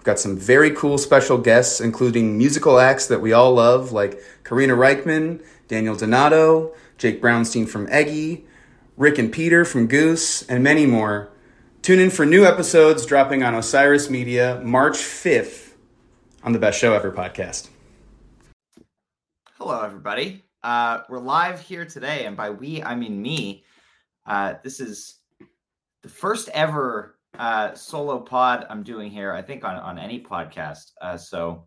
We've got some very cool special guests, including musical acts that we all love, like Karina Rykman, Daniel Donato, Jake Brownstein from Eggy, Rick and Peter from Goose, and many more. Tune in for new episodes dropping on Osiris Media March 5th on the Best Show Ever podcast. Hello, everybody. Uh, we're live here today, and by we, I mean me. Uh, this is the first ever uh, solo pod I'm doing here, I think, on, on any podcast. Uh, so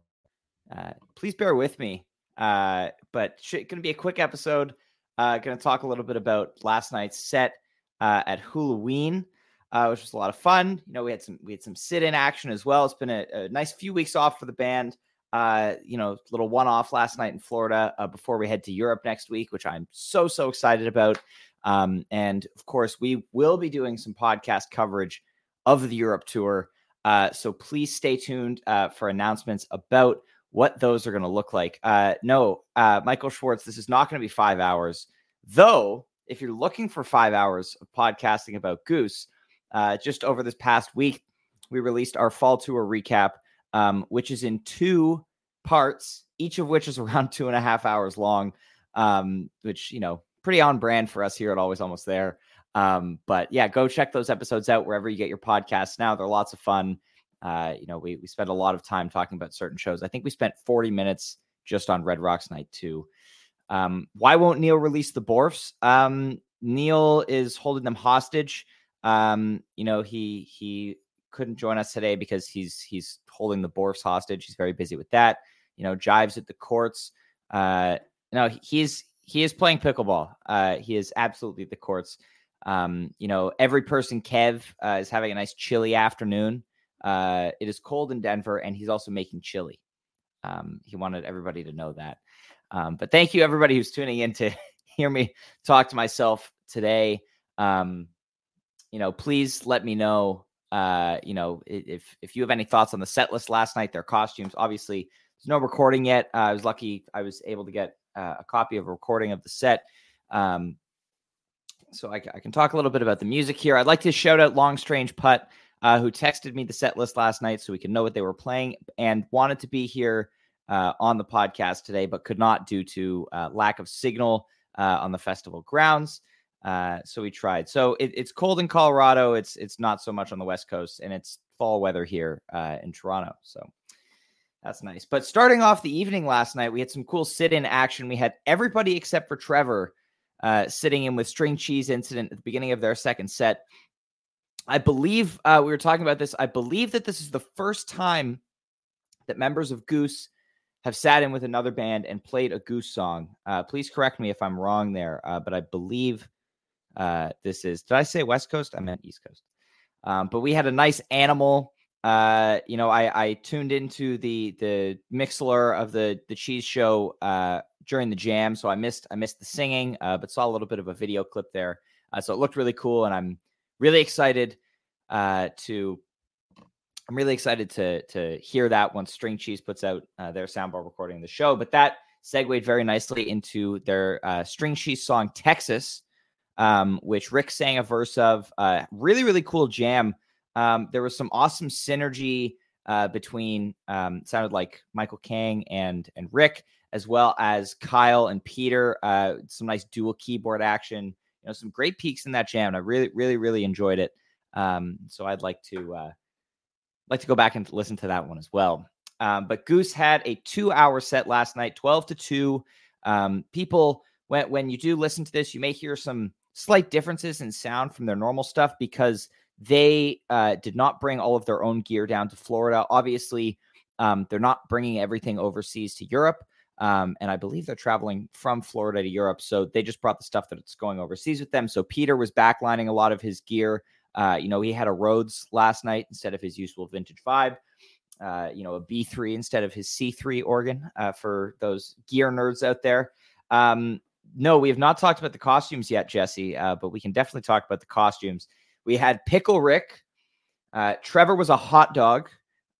uh, please bear with me. Uh, but it's going to be a quick episode. Uh, going to talk a little bit about last night's set uh, at Hulaween, uh, which was a lot of fun. You know, we had some we had some sit-in action as well. It's been a, a nice few weeks off for the band uh, you know, little one off last night in Florida uh, before we head to Europe next week, which I'm so, so excited about. Um, and of course, we will be doing some podcast coverage of the Europe tour. Uh, so please stay tuned uh, for announcements about what those are going to look like. Uh, no, uh, Michael Schwartz, this is not going to be five hours, though. If you're looking for five hours of podcasting about Goose, uh, just over this past week, we released our fall tour recap um, which is in two parts, each of which is around two and a half hours long, um, which, you know, pretty on brand for us here at Always Almost There. Um, but yeah, go check those episodes out wherever you get your podcasts now. They're lots of fun. Uh, you know, we, we spend a lot of time talking about certain shows. I think we spent 40 minutes just on Red Rocks Night 2. Um, why won't Neil release the Borfs? Um, Neil is holding them hostage. Um, you know, he he couldn't join us today because he's he's holding the Borfs hostage. He's very busy with that. You know, jives at the courts. Uh, no, he's he is playing pickleball. Uh, he is absolutely the courts. Um, you know, every person Kev uh, is having a nice chilly afternoon. Uh, it is cold in Denver, and he's also making chili. Um, he wanted everybody to know that. Um, but thank you, everybody who's tuning in to hear me talk to myself today. Um, you know, please let me know uh, you know, if if you have any thoughts on the set list last night, their costumes, obviously there's no recording yet. Uh, I was lucky I was able to get uh, a copy of a recording of the set. Um, so I, I, can talk a little bit about the music here. I'd like to shout out Long Strange Putt, uh, who texted me the set list last night so we can know what they were playing and wanted to be here uh, on the podcast today, but could not due to uh, lack of signal uh, on the festival grounds. Uh, so we tried. So it, it's cold in Colorado. It's it's not so much on the West Coast, and it's fall weather here uh, in Toronto. So that's nice. But starting off the evening last night, we had some cool sit-in action. We had everybody except for Trevor uh, sitting in with String Cheese Incident at the beginning of their second set. I believe uh, we were talking about this. I believe that this is the first time that members of Goose have sat in with another band and played a Goose song. Uh, please correct me if I'm wrong there, uh, but I believe uh, this is, did I say West Coast? I meant East Coast. Um, but we had a nice animal. Uh, you know, I, I tuned into the the Mixlr of the the cheese show uh, during the jam, so I missed I missed the singing, uh, but saw a little bit of a video clip there. Uh, so it looked really cool, and I'm really excited uh, to I'm really excited to to hear that once String Cheese puts out uh, their soundboard recording of the show. But that segued very nicely into their string cheese song Texas, um, which Rick sang a verse of. Really, really cool jam. Um, there was some awesome synergy uh, between um, sounded like Michael Kang and and Rick, as well as Kyle and Peter. Uh, some nice dual keyboard action. You know, some great peaks in that jam. I really, really, really enjoyed it. Um, so I'd like to uh, like to go back and listen to that one as well. Um, but Goose had a two-hour set last night, twelve to two. Um, people, when when you do listen to this, you may hear some slight differences in sound from their normal stuff because they uh, did not bring all of their own gear down to Florida. Obviously, um, they're not bringing everything overseas to Europe. Um, and I believe they're traveling from Florida to Europe. So they just brought the stuff that's going overseas with them. So Peter was backlining a lot of his gear. Uh, you know, he had a Rhodes last night instead of his usual vintage vibe. Uh, you know, a B3 instead of his C3 organ uh, for those gear nerds out there. Um, no, we have not talked about the costumes yet, Jesse, uh, but we can definitely talk about the costumes. We had Pickle Rick. Uh, Trevor was a hot dog.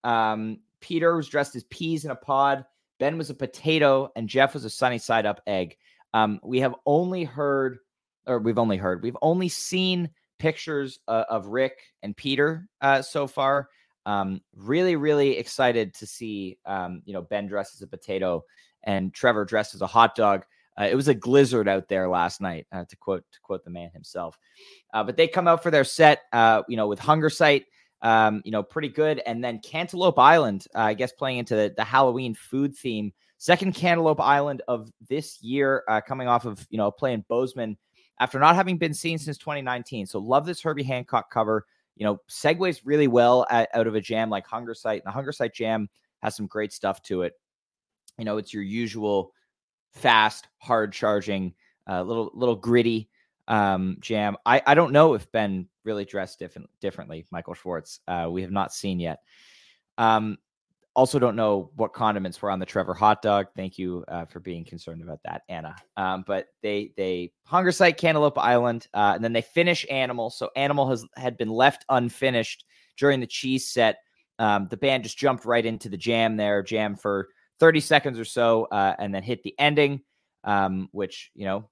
Um, Peter was dressed as peas in a pod. Ben was a potato, and Jeff was a sunny side up egg. Um, we have only heard, or we've only heard, we've only seen pictures uh, of Rick and Peter uh, so far. Um, really, really excited to see, um, you know, Ben dressed as a potato and Trevor dressed as a hot dog. Uh, it was a blizzard out there last night, uh, to quote to quote the man himself. Uh, but they come out for their set, uh, you know, with Hungersite, um, you know, pretty good, and then Cantaloupe Island, uh, I guess, playing into the, the, Halloween food theme. Second Cantaloupe Island of this year, uh, coming off of you know playing Bozeman after not having been seen since 2019. So love this Herbie Hancock cover. You know, segues really well at, out of a jam like Hungersite. And the Hungersite jam has some great stuff to it. You know, it's your usual fast, hard charging, uh, little little gritty um, jam. I, I don't know if Ben really dressed different differently. Michael Schwartz, uh, we have not seen yet. Um, also, don't know what condiments were on the Trevor hot dog. Thank you uh, for being concerned about that, Anna. Um, but they they hunger site Cantaloupe Island, uh, and then they finish Animal. So Animal has had been left unfinished during the cheese set. Um, the band just jumped right into the jam there, jam for 30 seconds or so, uh, and then hit the ending, um, which, you know,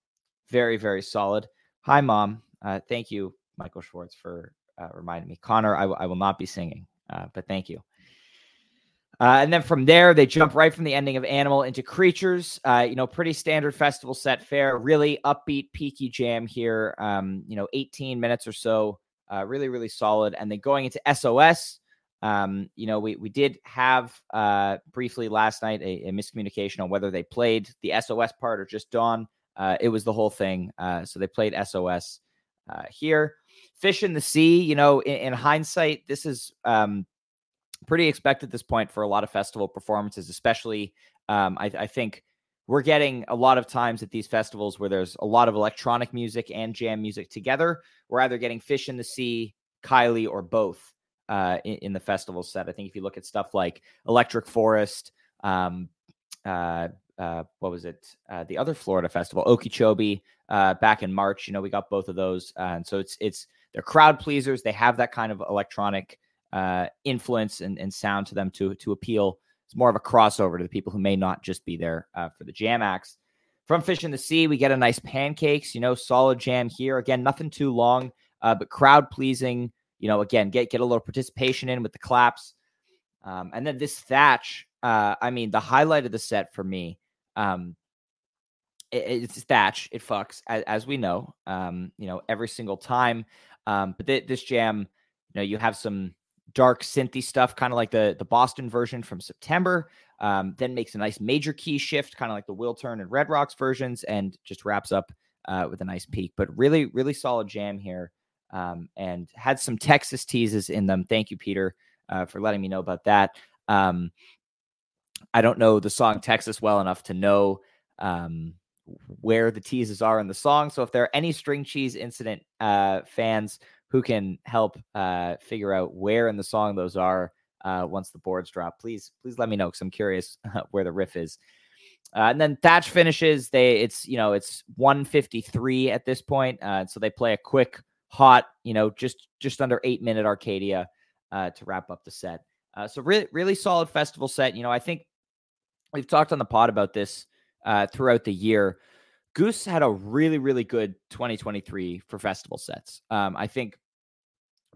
very, very solid. Hi, mom. Uh, thank you, Michael Schwartz, for uh, reminding me. Connor, I, w- I will not be singing, uh, but thank you. Uh, and then from there, they jump right from the ending of Animal into Creatures. Uh, you know, pretty standard festival set fare, really upbeat, peaky jam here. Um, you know, 18 minutes or so, really, really solid. And then going into SOS, um, you know, we we did have uh, briefly last night a, a, miscommunication on whether they played the SOS part or just Dawn. Uh, it was the whole thing. Uh, so they played SOS uh, here. Fish in the Sea. You know, in, in hindsight, this is um, pretty expected at this point for a lot of festival performances, especially. Um, I, I think we're getting a lot of times at these festivals where there's a lot of electronic music and jam music together. We're either getting Fish in the Sea, Kylie, or both uh, in, in, the festival set. I think if you look at stuff like Electric Forest, um, uh, uh, what was it? Uh, the other Florida festival, Okeechobee, uh, back in March. You know, we got both of those, and so it's it's they're crowd pleasers. They have that kind of electronic influence and, and sound to them to to appeal. It's more of a crossover to the people who may not just be there for the jam acts. From Fish in the Sea, we get a nice pancakes. You know, solid jam here. Again, nothing too long, but crowd pleasing you know, again, get get a little participation in with the claps. Um, and then this Thatch, uh, I mean, the highlight of the set for me, um, it, it's Thatch. It fucks, as, as we know, um, you know, every single time. Um, but th- this jam, you know, you have some dark synthy stuff, kind of like the the Boston version from September. Um, then makes a nice major key shift, kind of like the Will Turn and Red Rocks versions, and just wraps up uh, with a nice peak. But really, really solid jam here um, and had some Texas teases in them. Thank you, Peter, uh, for letting me know about that. Um, I don't know the song Texas well enough to know um, where the teases are in the song. So if there are any string cheese incident uh, fans who can help uh, figure out where in the song those are uh, once the boards drop, please please let me know because I'm curious where the riff is. Uh, and then Thatch finishes. They it's you know it's 153 at this point, uh, so they play a quick hot, you know, just just under eight minute Arcadia uh, to wrap up the set. Uh, so really, really solid festival set. You know, I think we've talked on the pod about this uh, throughout the year. Goose had a really, really good 2023 for festival sets. Um, I think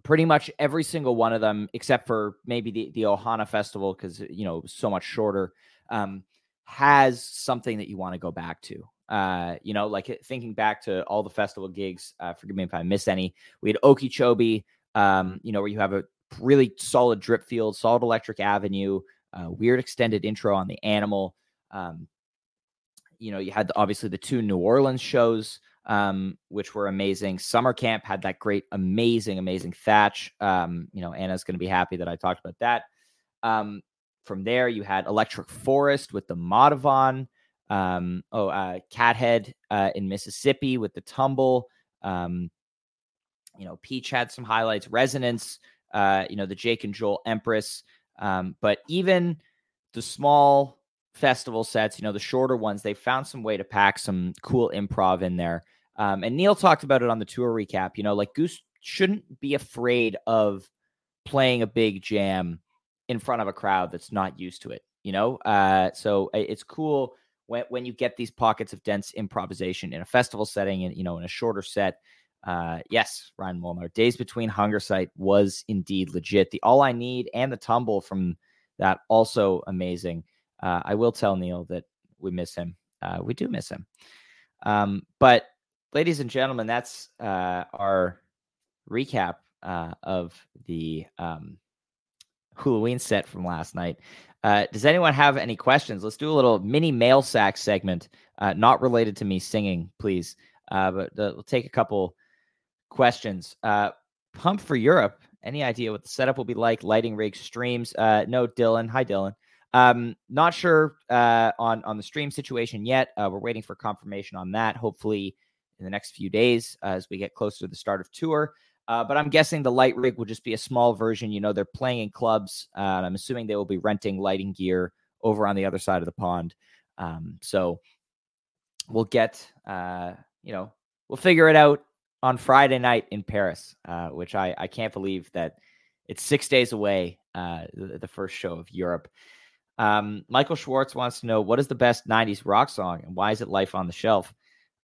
pretty much every single one of them, except for maybe the, the Ohana Festival, because, you know, so much shorter, um, has something that you want to go back to. Uh, you know, like thinking back to all the festival gigs, uh, forgive me if I missed any. We had Okeechobee, um, you know, where you have a really solid Dripfield, solid electric avenue, uh, weird extended intro on the animal. Um, you know, you had the, obviously the two New Orleans shows, um, which were amazing. Summer camp had that great, amazing, amazing thatch. Um, you know, Anna's going to be happy that I talked about that. Um, from there, you had Electric Forest with the Madhuvan. Um, oh, uh, Cathead uh, in Mississippi with the Tumble. Um, you know, Peach had some highlights. Resonance. Uh, you know, the Jake and Joel Empress. Um, but even the small festival sets, you know, the shorter ones, they found some way to pack some cool improv in there. Um, and Neil talked about it on the tour recap. You know, like Goose shouldn't be afraid of playing a big jam in front of a crowd that's not used to it. You know, uh, so it's cool when when you get these pockets of dense improvisation in a festival setting and you know in a shorter set. Uh, yes, Ryan Molnar. Days between Hungersite was indeed legit. The All I Need and the Tumble from that also amazing. Uh, I will tell Neil that we miss him. Uh, we do miss him. Um, but, ladies and gentlemen, that's uh, our recap uh, of the um, Hulaween set from last night. Uh, does anyone have any questions? Let's do a little mini mail sack segment, uh, not related to me singing, please. but we'll take a couple questions. Pump for Europe. Any idea what the setup will be like? Lighting rig streams. no, Dylan. Hi, Dylan. Um, not sure uh, on on the stream situation yet. Uh, we're waiting for confirmation on that. Hopefully, in the next few days uh, as we get closer to the start of tour. Uh, but I'm guessing the light rig will just be a small version. You know, they're playing in clubs. Uh, I'm assuming they will be renting lighting gear over on the other side of the pond. Um, so we'll get, uh, you know, we'll figure it out on Friday night in Paris, which I I can't believe that it's six days away. the, the first show of Europe. Um, Michael Schwartz wants to know what is the best 90s rock song and why is it Life on the Shelf?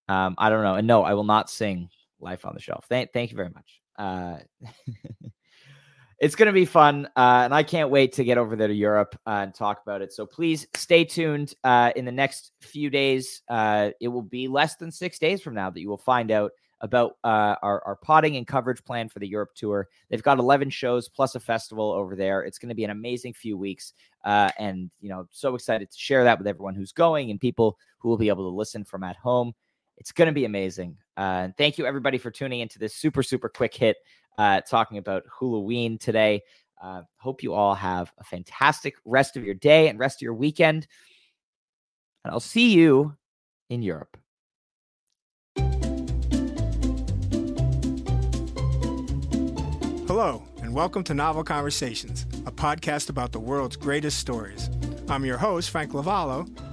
Um, I don't know. And no, I will not sing Life on the Shelf. Thank, thank you very much. Uh, it's going to be fun. Uh, and I can't wait to get over there to Europe uh, and talk about it. So please stay tuned uh, in the next few days. Uh, it will be less than six days from now that you will find out about uh, our, our potting and coverage plan for the Europe tour. They've got 11 shows plus a festival over there. It's going to be an amazing few weeks. Uh, and, you know, so excited to share that with everyone who's going and people who will be able to listen from at home. It's going to be amazing. Uh, thank you, everybody, for tuning into this super, super quick hit uh, talking about Hulaween today. Uh, hope you all have a fantastic rest of your day and rest of your weekend. And I'll see you in Europe. Hello, and welcome to Novel Conversations, a podcast about the world's greatest stories. I'm your host, Frank Lavallo,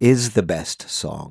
is the best song.